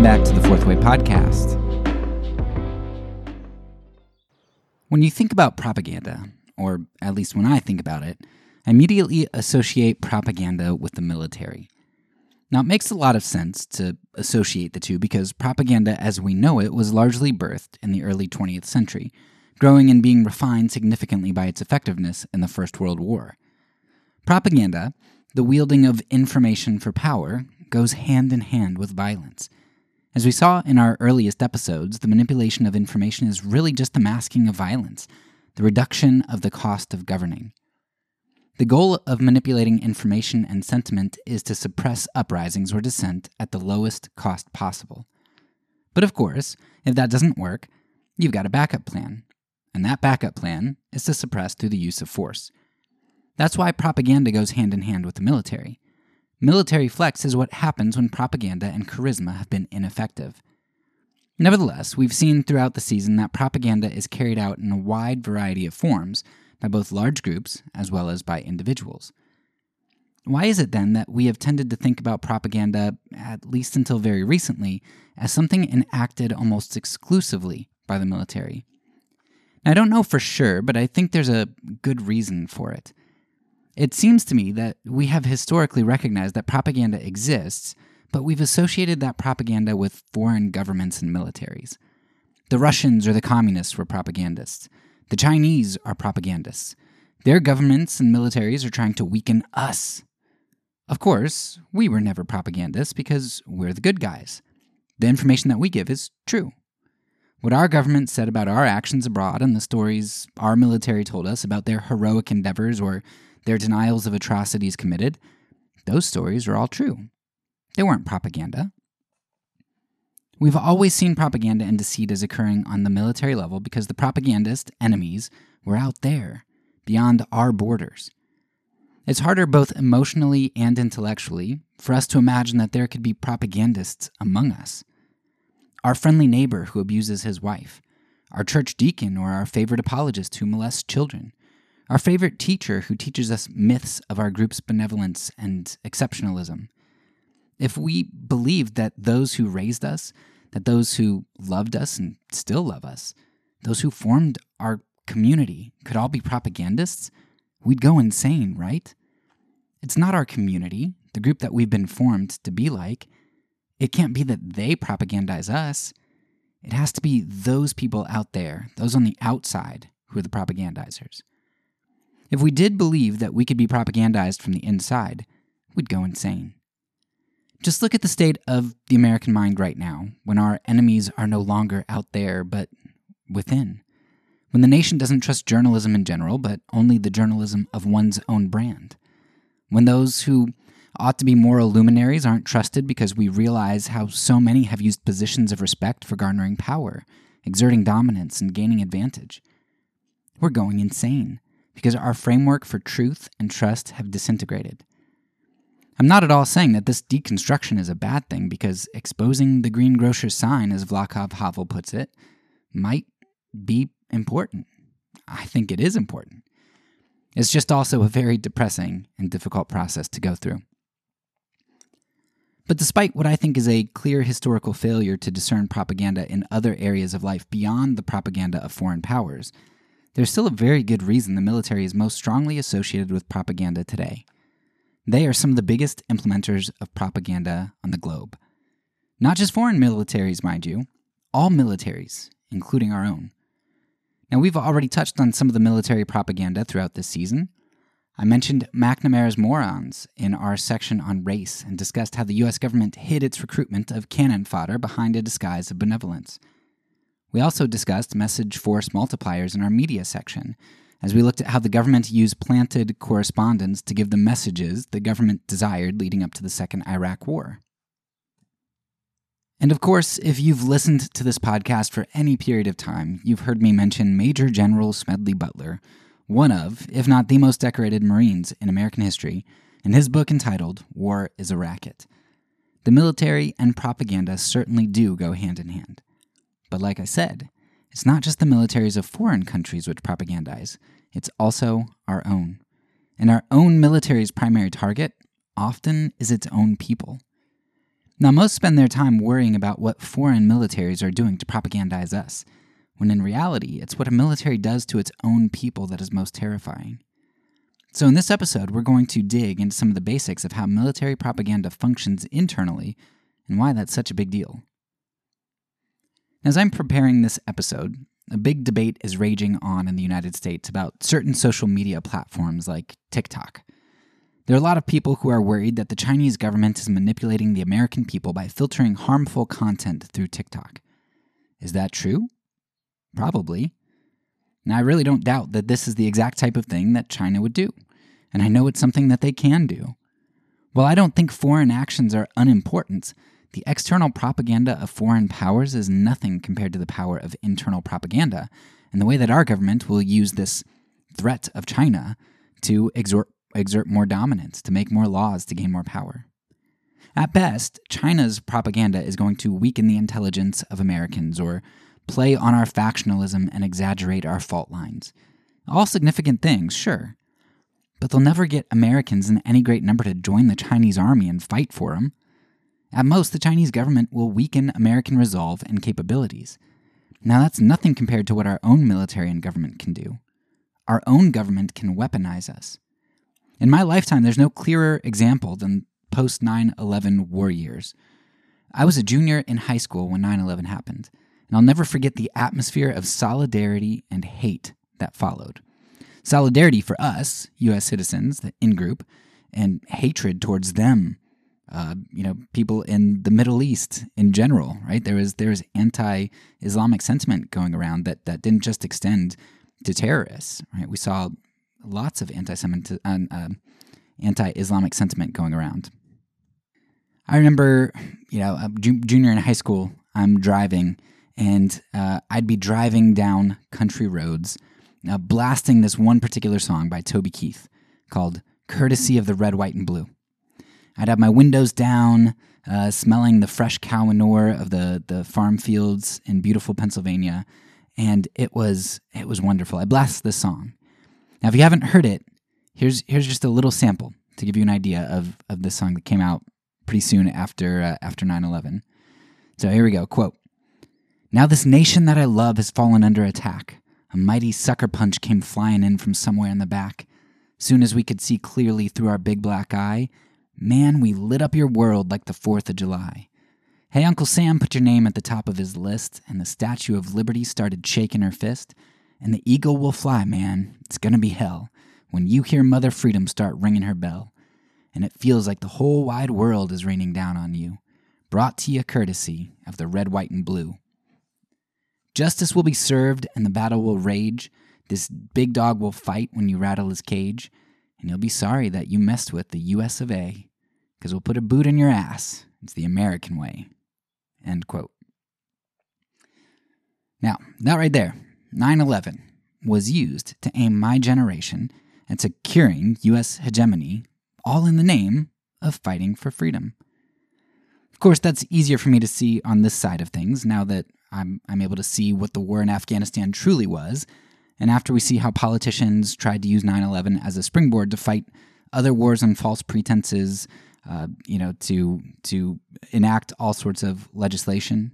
Welcome back to the Fourth Way Podcast. When you think about propaganda, or at least when I think about it, I immediately associate propaganda with the military. Now, it makes a lot of sense to associate the two because propaganda as we know it was largely birthed in the early 20th century, growing and being refined significantly by its effectiveness in the First World War. Propaganda, the wielding of information for power, goes hand in hand with violence. As we saw in our earliest episodes, the manipulation of information is really just the masking of violence, the reduction of the cost of governing. The goal of manipulating information and sentiment is to suppress uprisings or dissent at the lowest cost possible. But of course, if that doesn't work, you've got a backup plan. And that backup plan is to suppress through the use of force. That's why propaganda goes hand in hand with the military. Military flex is what happens when propaganda and charisma have been ineffective. Nevertheless, we've seen throughout the season that propaganda is carried out in a wide variety of forms by both large groups as well as by individuals. Why is it then that we have tended to think about propaganda, at least until very recently, as something enacted almost exclusively by the military? Now, I don't know for sure, but I think there's a good reason for it. It seems to me that we have historically recognized that propaganda exists, but we've associated that propaganda with foreign governments and militaries. The Russians or the communists were propagandists. The Chinese are propagandists. Their governments and militaries are trying to weaken us. Of course, we were never propagandists because we're the good guys. The information that we give is true. What our government said about our actions abroad and the stories our military told us about their heroic endeavors or their denials of atrocities committed, those stories are all true. They weren't propaganda. We've always seen propaganda and deceit as occurring on the military level because the propagandist enemies were out there, beyond our borders. It's harder both emotionally and intellectually for us to imagine that there could be propagandists among us. Our friendly neighbor who abuses his wife, our church deacon or our favorite apologist who molests children, our favorite teacher who teaches us myths of our group's benevolence and exceptionalism. If we believed that those who raised us that those who loved us and still love us, those who formed our community, could all be propagandists, we'd go insane, right? It's not our community, the group that we've been formed to be like. It can't be that they propagandize us. It has to be those people out there, those on the outside, who are the propagandizers. If we did believe that we could be propagandized from the inside, we'd go insane. Just look at the state of the American mind right now, when our enemies are no longer out there, but within. When the nation doesn't trust journalism in general, but only the journalism of one's own brand. When those who ought to be moral luminaries aren't trusted because we realize how so many have used positions of respect for garnering power, exerting dominance, and gaining advantage. We're going insane because our framework for truth and trust have disintegrated. I'm not at all saying that this deconstruction is a bad thing because exposing the greengrocer's sign, as Václav Havel puts it, might be important. I think it is important. It's just also a very depressing and difficult process to go through. But despite what I think is a clear historical failure to discern propaganda in other areas of life beyond the propaganda of foreign powers, there's still a very good reason the military is most strongly associated with propaganda today. They are some of the biggest implementers of propaganda on the globe. Not just foreign militaries, mind you, all militaries, including our own. Now, we've already touched on some of the military propaganda throughout this season. I mentioned McNamara's morons in our section on race and discussed how the US government hid its recruitment of cannon fodder behind a disguise of benevolence. We also discussed message force multipliers in our media section as we looked at how the government used planted correspondents to give the messages the government desired leading up to the Second Iraq War. And of course, if you've listened to this podcast for any period of time, you've heard me mention Major General Smedley Butler, one of, if not the most decorated Marines in American history, in his book entitled War is a Racket. The military and propaganda certainly do go hand in hand. But like I said, it's not just the militaries of foreign countries which propagandize, it's also our own. And our own military's primary target often is its own people. Now, most spend their time worrying about what foreign militaries are doing to propagandize us, when in reality, it's what a military does to its own people that is most terrifying. So, in this episode, we're going to dig into some of the basics of how military propaganda functions internally and why that's such a big deal. As I'm preparing this episode, a big debate is raging on in the United States about certain social media platforms like TikTok. There are a lot of people who are worried that the Chinese government is manipulating the American people by filtering harmful content through TikTok. Is that true? Probably. Now, I really don't doubt that this is the exact type of thing that China would do, and I know it's something that they can do. While I don't think foreign actions are unimportant, the external propaganda of foreign powers is nothing compared to the power of internal propaganda, and the way that our government will use this threat of China to exert, exert more dominance, to make more laws, to gain more power. At best, China's propaganda is going to weaken the intelligence of Americans or play on our factionalism and exaggerate our fault lines. All significant things, sure. But they'll never get Americans in any great number to join the Chinese army and fight for them. At most, the Chinese government will weaken American resolve and capabilities. Now, that's nothing compared to what our own military and government can do. Our own government can weaponize us. In my lifetime, there's no clearer example than post 9 11 war years. I was a junior in high school when 9 11 happened, and I'll never forget the atmosphere of solidarity and hate that followed. Solidarity for us, U.S. citizens, the in group, and hatred towards them uh, you know, people in the Middle East in general, right? There was there was anti-Islamic sentiment going around that that didn't just extend to terrorists, right? We saw lots of anti-Semitic, uh, uh, anti-Islamic sentiment going around. I remember, you know, junior in high school, I'm driving, and uh, I'd be driving down country roads, uh, blasting this one particular song by Toby Keith called "Courtesy of the Red, White, and Blue." I'd have my windows down, uh, smelling the fresh cow manure of the the farm fields in beautiful Pennsylvania, and it was it was wonderful. I blast this song. Now, if you haven't heard it, here's here's just a little sample to give you an idea of of this song that came out pretty soon after uh, after 9/11. So here we go. Quote: Now this nation that I love has fallen under attack. A mighty sucker punch came flying in from somewhere in the back. Soon as we could see clearly through our big black eye, Man, we lit up your world like the 4th of July. Hey, Uncle Sam put your name at the top of his list, and the Statue of Liberty started shaking her fist. And the eagle will fly, man. It's gonna be hell when you hear Mother Freedom start ringing her bell. And it feels like the whole wide world is raining down on you, brought to you courtesy of the red, white, and blue. Justice will be served and the battle will rage. This big dog will fight when you rattle his cage, and he'll be sorry that you messed with the US of A because we'll put a boot in your ass. It's the American way. End quote. Now, that right there, 9 11, was used to aim my generation at securing U.S. hegemony, all in the name of fighting for freedom. Of course, that's easier for me to see on this side of things now that I'm, I'm able to see what the war in Afghanistan truly was, and after we see how politicians tried to use 9 11 as a springboard to fight other wars on false pretenses uh, you know, to to enact all sorts of legislation,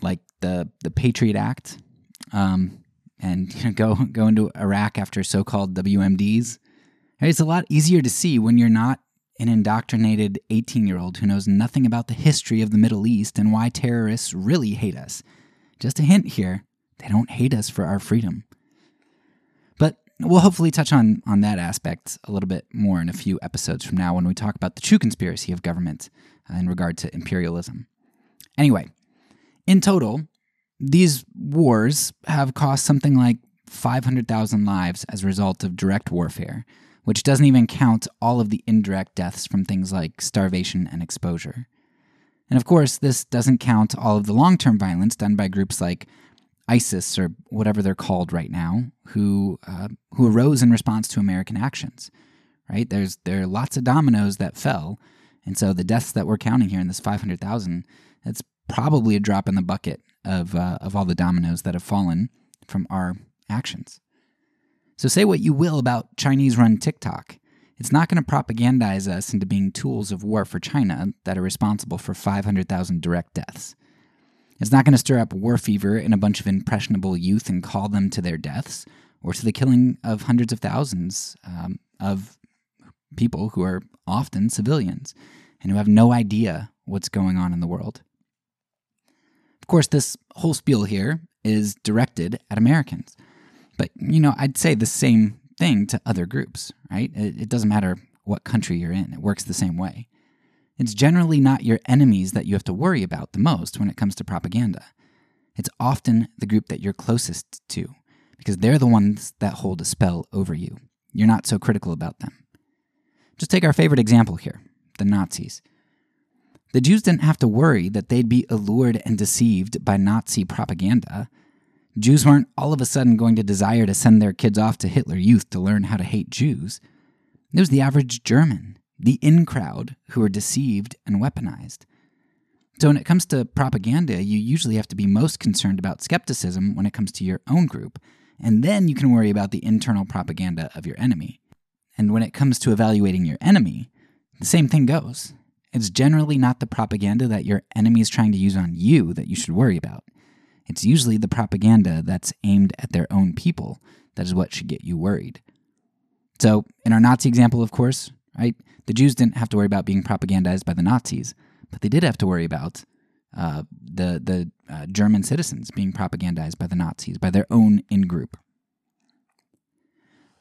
like the the Patriot Act, um, and you know, go go into Iraq after so-called WMDs. It's a lot easier to see when you're not an indoctrinated 18 year old who knows nothing about the history of the Middle East and why terrorists really hate us. Just a hint here they don't hate us for our freedom we'll hopefully touch on on that aspect a little bit more in a few episodes from now when we talk about the true conspiracy of government uh, in regard to imperialism. Anyway, in total, these wars have cost something like 500,000 lives as a result of direct warfare, which doesn't even count all of the indirect deaths from things like starvation and exposure. And of course, this doesn't count all of the long term violence done by groups like ISIS or whatever they're called right now, who uh, who arose in response to American actions. Right? There's there are lots of dominoes that fell, and so the deaths that we're counting here in this 500,000, that's probably a drop in the bucket of uh, of all the dominoes that have fallen from our actions. So say what you will about Chinese-run TikTok, It's not going to propagandize us into being tools of war for China that are responsible for 500,000 direct deaths. It's not going to stir up war fever in a bunch of impressionable youth and call them to their deaths or to the killing of hundreds of thousands um, of people who are often civilians and who have no idea what's going on in the world. Of course, this whole spiel here is directed at Americans. But, you know, I'd say the same thing to other groups, right? It, it doesn't matter what country you're in, it works the same way. It's generally not your enemies that you have to worry about the most when it comes to propaganda. It's often the group that you're closest to, because they're the ones that hold a spell over you. You're not so critical about them. Just take our favorite example here the Nazis. The Jews didn't have to worry that they'd be allured and deceived by Nazi propaganda. Jews weren't all of a sudden going to desire to send their kids off to Hitler Youth to learn how to hate Jews. It was the average German, the in crowd, who are deceived and weaponized. So, when it comes to propaganda, you usually have to be most concerned about skepticism when it comes to your own group, and then you can worry about the internal propaganda of your enemy. And when it comes to evaluating your enemy, the same thing goes. It's generally not the propaganda that your enemy is trying to use on you that you should worry about. It's usually the propaganda that's aimed at their own people that is what should get you worried. So, in our Nazi example, of course, right, the Jews didn't have to worry about being propagandized by the Nazis, but they did have to worry about uh, the the uh, German citizens being propagandized by the Nazis by their own in group.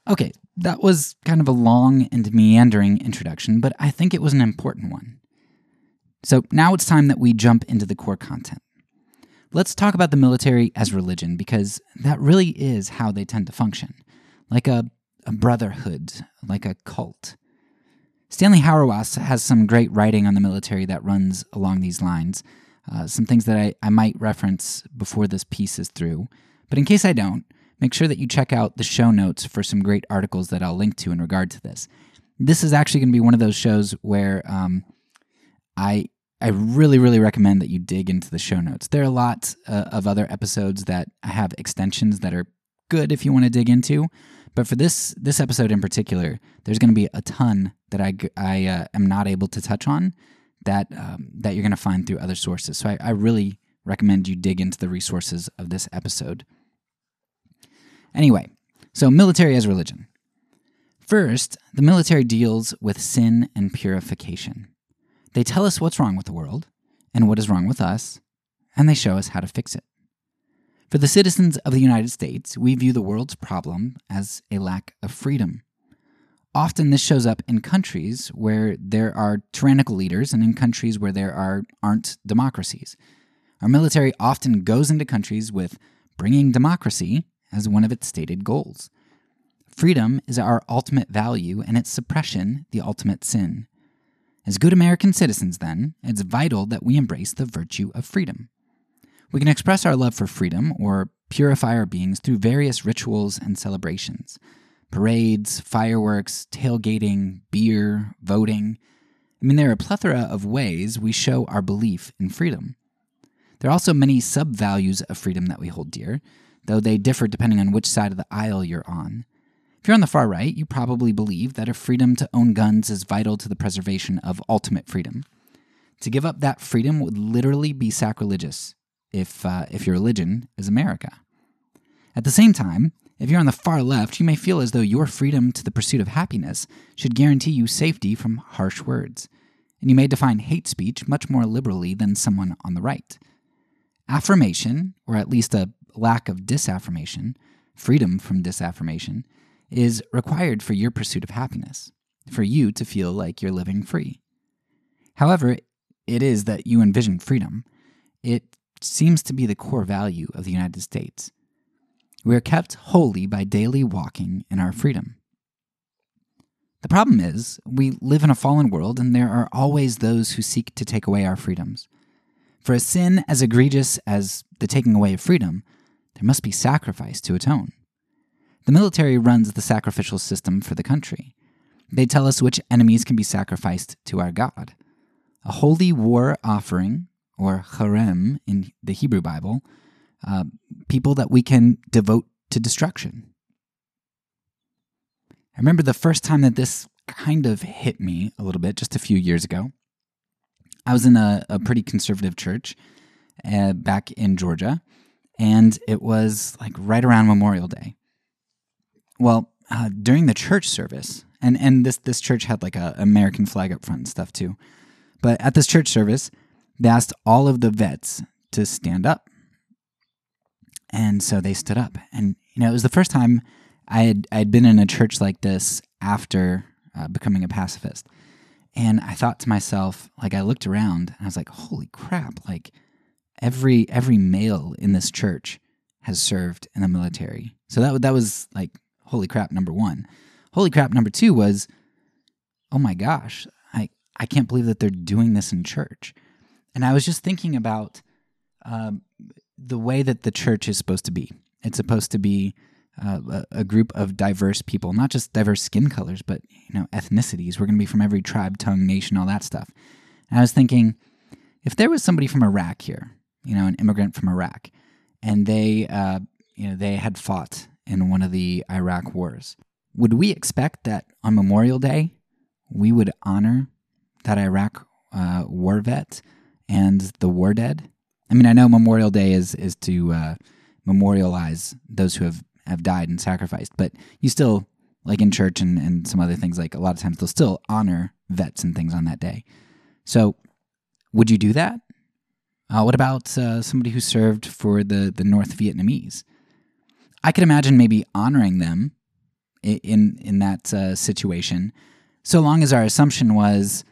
Okay, that was kind of a long and meandering introduction, but I think it was an important one. So now it's time that we jump into the core content. Let's talk about the military as religion because that really is how they tend to function like a, a brotherhood, like a cult. Stanley Hauerwas has some great writing on the military that runs along these lines, uh, some things that I, I might reference before this piece is through. But in case I don't, make sure that you check out the show notes for some great articles that I'll link to in regard to this. This is actually going to be one of those shows where um, I I really really recommend that you dig into the show notes. There are a lot uh, of other episodes that have extensions that are good if you want to dig into, but for this this episode in particular, there's going to be a ton that I I uh, am not able to touch on that um, that you're going to find through other sources. So I, I really recommend you dig into the resources of this episode. Anyway, so military as religion. First, the military deals with sin and purification. They tell us what's wrong with the world and what is wrong with us, and they show us how to fix it. For the citizens of the United States, we view the world's problem as a lack of freedom. Often this shows up in countries where there are tyrannical leaders and in countries where there are, aren't democracies. Our military often goes into countries with bringing democracy as one of its stated goals. Freedom is our ultimate value and its suppression the ultimate sin. As good American citizens, then, it's vital that we embrace the virtue of freedom. We can express our love for freedom or purify our beings through various rituals and celebrations parades, fireworks, tailgating, beer, voting. I mean, there are a plethora of ways we show our belief in freedom. There are also many sub values of freedom that we hold dear, though they differ depending on which side of the aisle you're on. If you're on the far right, you probably believe that a freedom to own guns is vital to the preservation of ultimate freedom. To give up that freedom would literally be sacrilegious if, uh, if your religion is America. At the same time, if you're on the far left, you may feel as though your freedom to the pursuit of happiness should guarantee you safety from harsh words, and you may define hate speech much more liberally than someone on the right. Affirmation, or at least a lack of disaffirmation, freedom from disaffirmation, is required for your pursuit of happiness, for you to feel like you're living free. However, it is that you envision freedom. It seems to be the core value of the United States. We are kept holy by daily walking in our freedom. The problem is, we live in a fallen world and there are always those who seek to take away our freedoms. For a sin as egregious as the taking away of freedom, there must be sacrifice to atone. The military runs the sacrificial system for the country. They tell us which enemies can be sacrificed to our God. A holy war offering, or herem in the Hebrew Bible, uh, people that we can devote to destruction. I remember the first time that this kind of hit me a little bit just a few years ago. I was in a, a pretty conservative church uh, back in Georgia, and it was like right around Memorial Day. Well, uh, during the church service, and and this this church had like a American flag up front and stuff too. But at this church service, they asked all of the vets to stand up, and so they stood up. And you know, it was the first time I had I had been in a church like this after uh, becoming a pacifist, and I thought to myself, like I looked around and I was like, holy crap! Like every every male in this church has served in the military. So that that was like holy crap number 1. Holy crap number 2 was oh my gosh, I I can't believe that they're doing this in church. And I was just thinking about um, the way that the church is supposed to be. It's supposed to be uh, a, group of diverse people, not just diverse skin colors, but you know ethnicities. We're going to be from every tribe, tongue, nation, all that stuff. And I was thinking, if there was somebody from Iraq here, you know, an immigrant from Iraq, and they, uh, you know, they had fought in one of the Iraq wars. Would we expect that on Memorial Day we would honor that Iraq uh, war vet and the war dead? I mean, I know Memorial Day is is to uh, memorialize those who have have died and sacrificed, but you still like in church and, and some other things like a lot of times they'll still honor vets and things on that day. So, would you do that? Uh, what about uh, somebody who served for the, the North Vietnamese? I could imagine maybe honoring them in in that uh, situation, so long as our assumption was,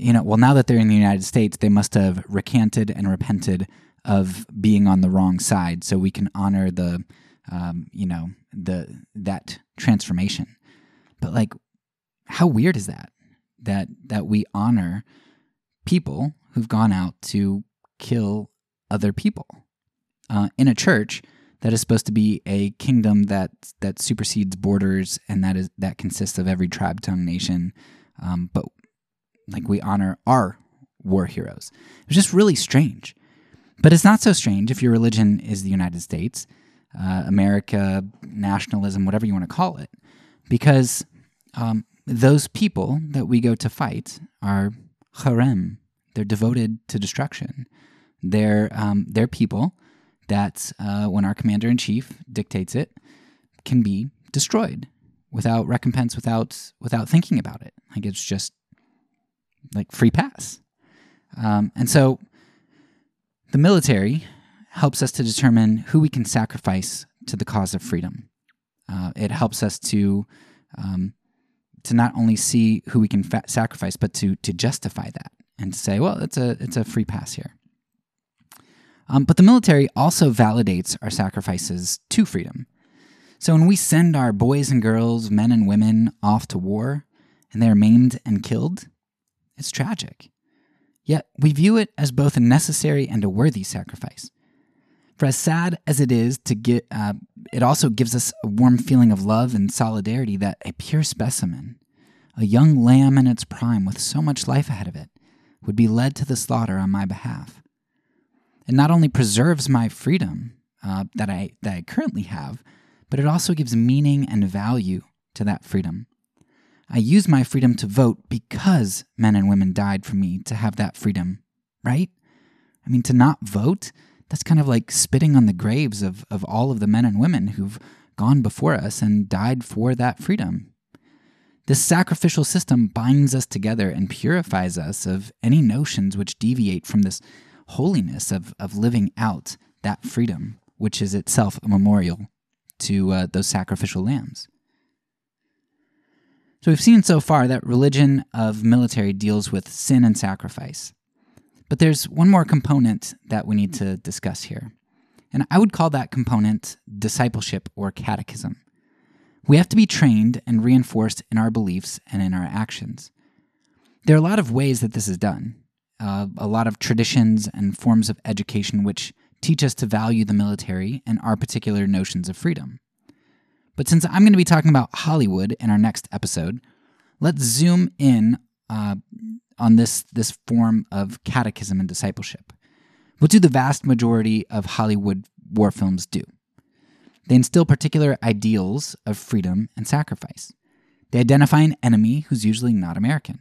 you know, well, now that they're in the United States, they must have recanted and repented of being on the wrong side, so we can honor the, um, you know, the that transformation. But like, how weird is that? That that we honor people who've gone out to kill other people uh, in a church that is supposed to be a kingdom that that supersedes borders and that is that consists of every tribe, tongue, nation. Um, but like we honor our war heroes. It's just really strange. But it's not so strange if your religion is the United States, uh, America, nationalism, whatever you want to call it, because um, those people that we go to fight are herem. They're devoted to destruction. They're um, they're people that, uh, when our commander in chief dictates it, can be destroyed without recompense, without without thinking about it. Like it's just like free pass. Um, and so, the military helps us to determine who we can sacrifice to the cause of freedom. Uh, it helps us to um, to not only see who we can fa- sacrifice, but to to justify that and to say, well, it's a it's a free pass here. Um, but the military also validates our sacrifices to freedom. So when we send our boys and girls, men and women off to war, and they are maimed and killed, it's tragic. Yet we view it as both a necessary and a worthy sacrifice. For as sad as it is to get, uh, it also gives us a warm feeling of love and solidarity that a pure specimen, a young lamb in its prime with so much life ahead of it, would be led to the slaughter on my behalf. It not only preserves my freedom uh, that I that I currently have, but it also gives meaning and value to that freedom. I use my freedom to vote because men and women died for me to have that freedom, right? I mean, to not vote, that's kind of like spitting on the graves of, of all of the men and women who've gone before us and died for that freedom. This sacrificial system binds us together and purifies us of any notions which deviate from this holiness of, of living out that freedom, which is itself a memorial to uh, those sacrificial lambs. So we've seen so far that religion of military deals with sin and sacrifice. But there's one more component that we need to discuss here. And I would call that component discipleship or catechism. We have to be trained and reinforced in our beliefs and in our actions. There are a lot of ways that this is done uh, a lot of traditions and forms of education which teach us to value the military and our particular notions of freedom. But since I'm going to be talking about Hollywood in our next episode, let's zoom in uh, on this, this form of catechism and discipleship. What do the vast majority of Hollywood war films do? They instill particular ideals of freedom and sacrifice. They identify an enemy who's usually not American.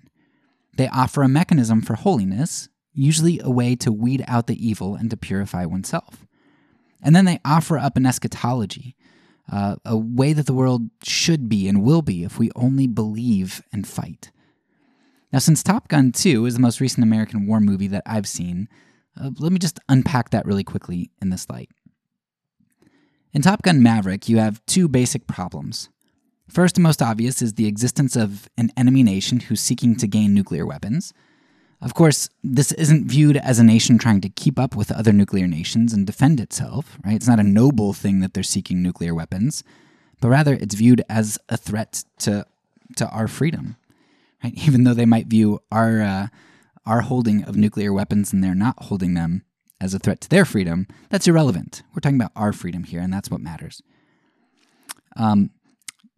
They offer a mechanism for holiness, usually a way to weed out the evil and to purify oneself. And then they offer up an eschatology, uh, a way that the world should be and will be if we only believe and fight. Now, since Top Gun 2 is the most recent American war movie that I've seen, uh, let me just unpack that really quickly in this light. In Top Gun Maverick, you have two basic problems. First and most obvious is the existence of an enemy nation who's seeking to gain nuclear weapons. Of course, this isn't viewed as a nation trying to keep up with other nuclear nations and defend itself, right? It's not a noble thing that they're seeking nuclear weapons, but rather it's viewed as a threat to to our freedom. Right? Even though they might view our uh, our holding of nuclear weapons and they're not holding them as a threat to their freedom, that's irrelevant. We're talking about our freedom here, and that's what matters. Um,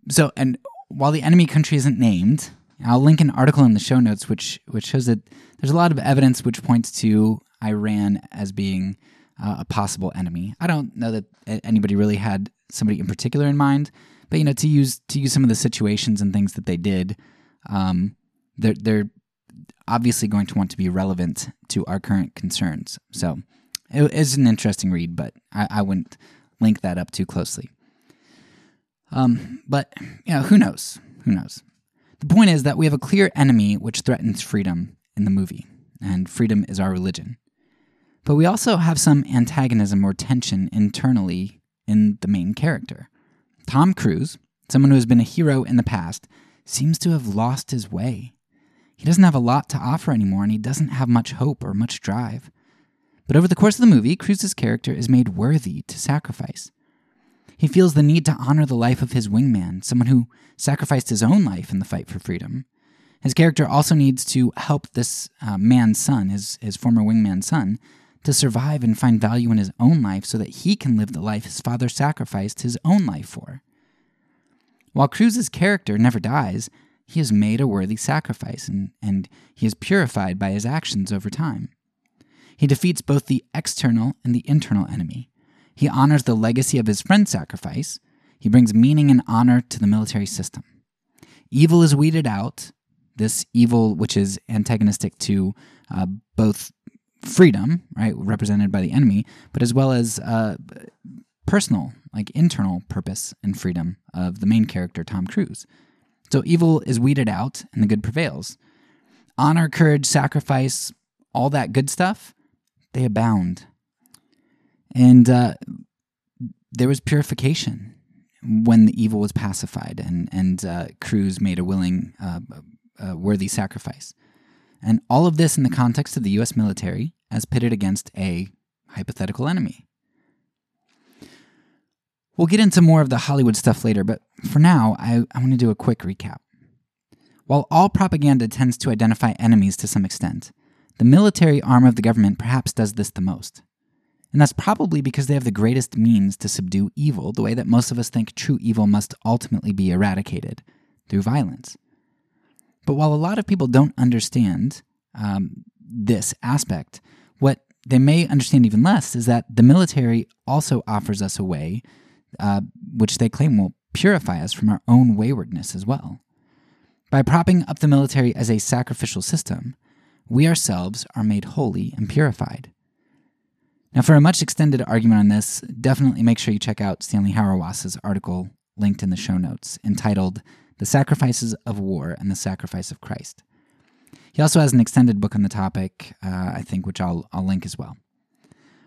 so, and while the enemy country isn't named, I'll link an article in the show notes which which shows that there's a lot of evidence which points to Iran as being uh, a possible enemy. I don't know that anybody really had somebody in particular in mind, but you know, to use to use some of the situations and things that they did, um, they're they're obviously going to want to be relevant to our current concerns. So it is an interesting read, but I, I wouldn't link that up too closely. Um, but you know, who knows? Who knows? The point is that we have a clear enemy which threatens freedom in the movie, and freedom is our religion. But we also have some antagonism or tension internally in the main character. Tom Cruise, someone who has been a hero in the past, seems to have lost his way. He doesn't have a lot to offer anymore, and he doesn't have much hope or much drive. But over the course of the movie, Cruise's character is made worthy to sacrifice. He feels the need to honor the life of his wingman, someone who sacrificed his own life in the fight for freedom. His character also needs to help this uh, man's son, his, his former wingman's son, to survive and find value in his own life so that he can live the life his father sacrificed his own life for. While Cruise's character never dies, he has made a worthy sacrifice and, and he is purified by his actions over time. He defeats both the external and the internal enemy. He honors the legacy of his friend's sacrifice. He brings meaning and honor to the military system. Evil is weeded out, this evil which is antagonistic to uh, both freedom, right, represented by the enemy, but as well as uh, personal, like internal purpose and freedom of the main character, Tom Cruise. So evil is weeded out and the good prevails. Honor, courage, sacrifice, all that good stuff, they abound. And uh, there was purification when the evil was pacified, and and uh, Cruise made a willing, uh, worthy sacrifice. And all of this in the context of the U.S. military as pitted against a hypothetical enemy. We'll get into more of the Hollywood stuff later, but for now, I, I want to do a quick recap. While all propaganda tends to identify enemies to some extent, the military arm of the government perhaps does this the most. And that's probably because they have the greatest means to subdue evil, the way that most of us think true evil must ultimately be eradicated through violence. But while a lot of people don't understand um, this aspect, what they may understand even less is that the military also offers us a way uh, which they claim will purify us from our own waywardness as well. By propping up the military as a sacrificial system, we ourselves are made holy and purified. Now, for a much extended argument on this, definitely make sure you check out Stanley Hauerwas's article linked in the show notes entitled The Sacrifices of War and the Sacrifice of Christ. He also has an extended book on the topic, uh, I think, which I'll, I'll link as well.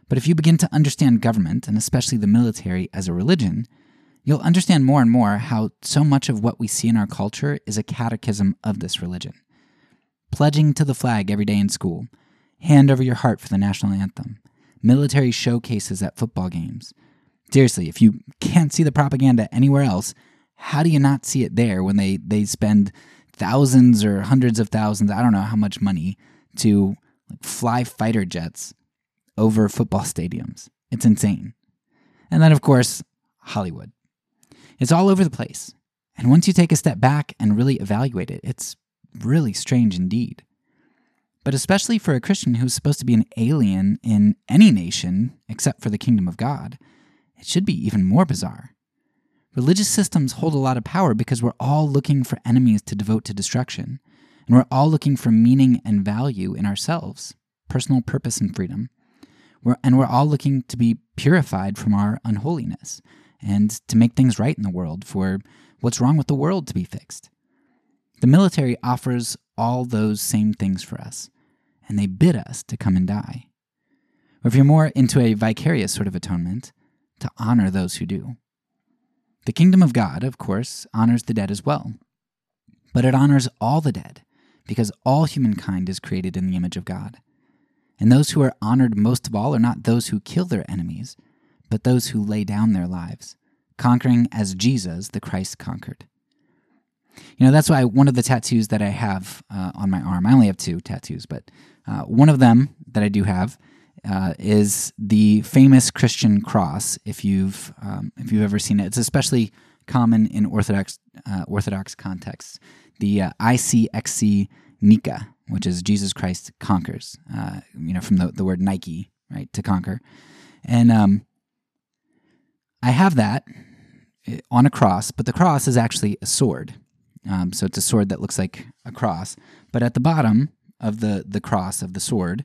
But if you begin to understand government, and especially the military, as a religion, you'll understand more and more how so much of what we see in our culture is a catechism of this religion. Pledging to the flag every day in school, hand over your heart for the national anthem, military showcases at football games. Seriously, if you can't see the propaganda anywhere else, how do you not see it there when they, they spend thousands or hundreds of thousands, I don't know how much money, to fly fighter jets over football stadiums? It's insane. And then, of course, Hollywood. It's all over the place. And once you take a step back and really evaluate it, it's really strange indeed but especially for a Christian who's supposed to be an alien in any nation except for the kingdom of God, it should be even more bizarre. Religious systems hold a lot of power because we're all looking for enemies to devote to destruction. And we're all looking for meaning and value in ourselves, personal purpose and freedom. We're, and we're all looking to be purified from our unholiness and to make things right in the world, for what's wrong with the world to be fixed. The military offers all those same things for us, and they bid us to come and die. Or if you're more into a vicarious sort of atonement, to honor those who do. The kingdom of God, of course, honors the dead as well, but it honors all the dead because all humankind is created in the image of God. And those who are honored most of all are not those who kill their enemies, but those who lay down their lives, conquering as Jesus, the Christ, conquered. You know, that's why one of the tattoos that I have uh, on my arm, I only have two tattoos, but uh, one of them that I do have uh, is the famous Christian cross. If you've um, if you've ever seen it, it's especially common in Orthodox uh, Orthodox contexts. The uh, ICXC Nika, which is Jesus Christ conquers. Uh, you know, from the, the word Nike, right, to conquer, and um, I have that eh, on a cross, but the cross is actually a sword. Um, so it's a sword that looks like a cross. But at the bottom of the, the cross of the sword,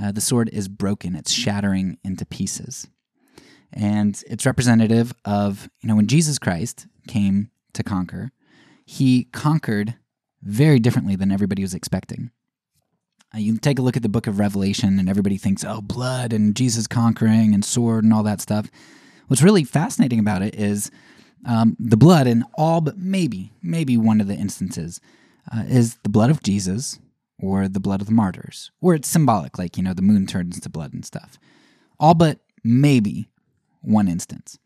uh, the sword is broken. It's shattering into pieces. And it's representative of, you know, when Jesus Christ came to conquer, he conquered very differently than everybody was expecting. Uh, you take a look at the book of Revelation, and everybody thinks, oh, blood and Jesus conquering and sword and all that stuff. What's really fascinating about it is um, the blood in all but maybe, maybe one of the instances uh, is the blood of Jesus or the blood of the martyrs, or it's symbolic, like, you know, the moon turns to blood and stuff. All but maybe one instance.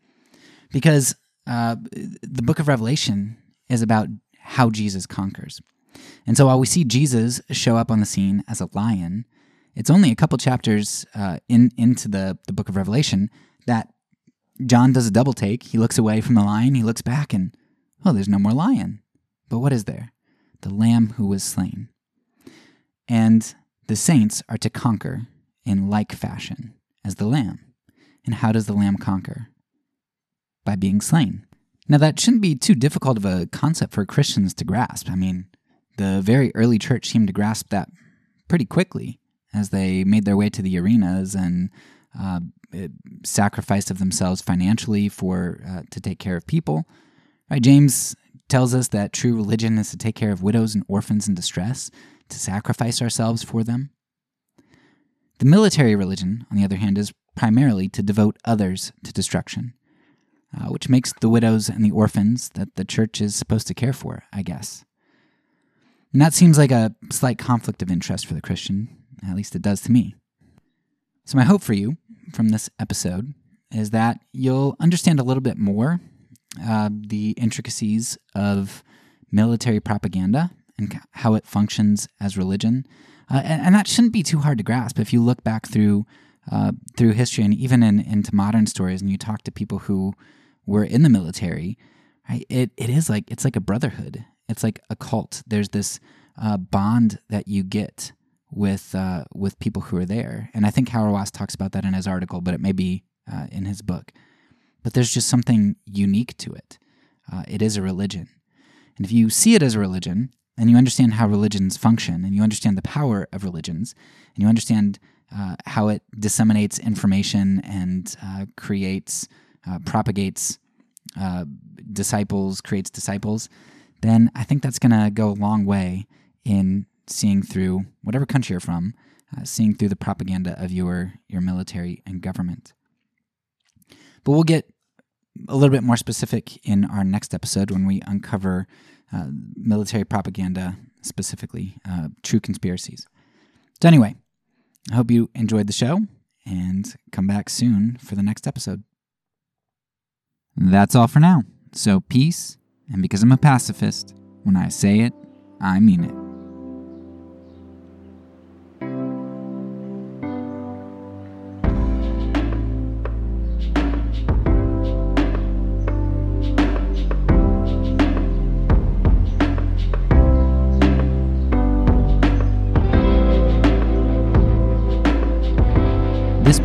Because uh, the book of Revelation is about how Jesus conquers. And so while we see Jesus show up on the scene as a lion, it's only a couple chapters uh, in into the, the book of Revelation that John does a double take. He looks away from the lion, he looks back, and oh, there's no more lion. But what is there? The lamb who was slain. And the saints are to conquer in like fashion as the lamb. And how does the lamb conquer? By being slain. Now, that shouldn't be too difficult of a concept for Christians to grasp. I mean, the very early church seemed to grasp that pretty quickly as they made their way to the arenas and uh, sacrifice of themselves financially for uh, to take care of people. Right? James tells us that true religion is to take care of widows and orphans in distress to sacrifice ourselves for them. The military religion, on the other hand, is primarily to devote others to destruction, uh, which makes the widows and the orphans that the church is supposed to care for, I guess. And that seems like a slight conflict of interest for the Christian, at least it does to me. So, my hope for you from this episode is that you'll understand a little bit more uh, the intricacies of military propaganda and how it functions as religion. Uh, and, and, that shouldn't be too hard to grasp if you look back through uh, through history and even in, into modern stories and you talk to people who were in the military. Right? It it is like it's like a brotherhood. It's like a cult. There's this uh, bond that you get with uh, with people who are there, and I think Hauerwas talks about that in his article, but it may be uh, in his book. But there's just something unique to it. Uh, it is a religion, and if you see it as a religion, and you understand how religions function, and you understand the power of religions, and you understand uh, how it disseminates information and uh, creates, uh, propagates uh, disciples, creates disciples, then I think that's going to go a long way in seeing through whatever country you're from, uh, seeing through the propaganda of your your military and government. But we'll get a little bit more specific in our next episode when we uncover uh, military propaganda, specifically uh, true conspiracies. So, anyway, I hope you enjoyed the show and come back soon for the next episode. That's all for now. So, peace, and because I'm a pacifist, when I say it, I mean it.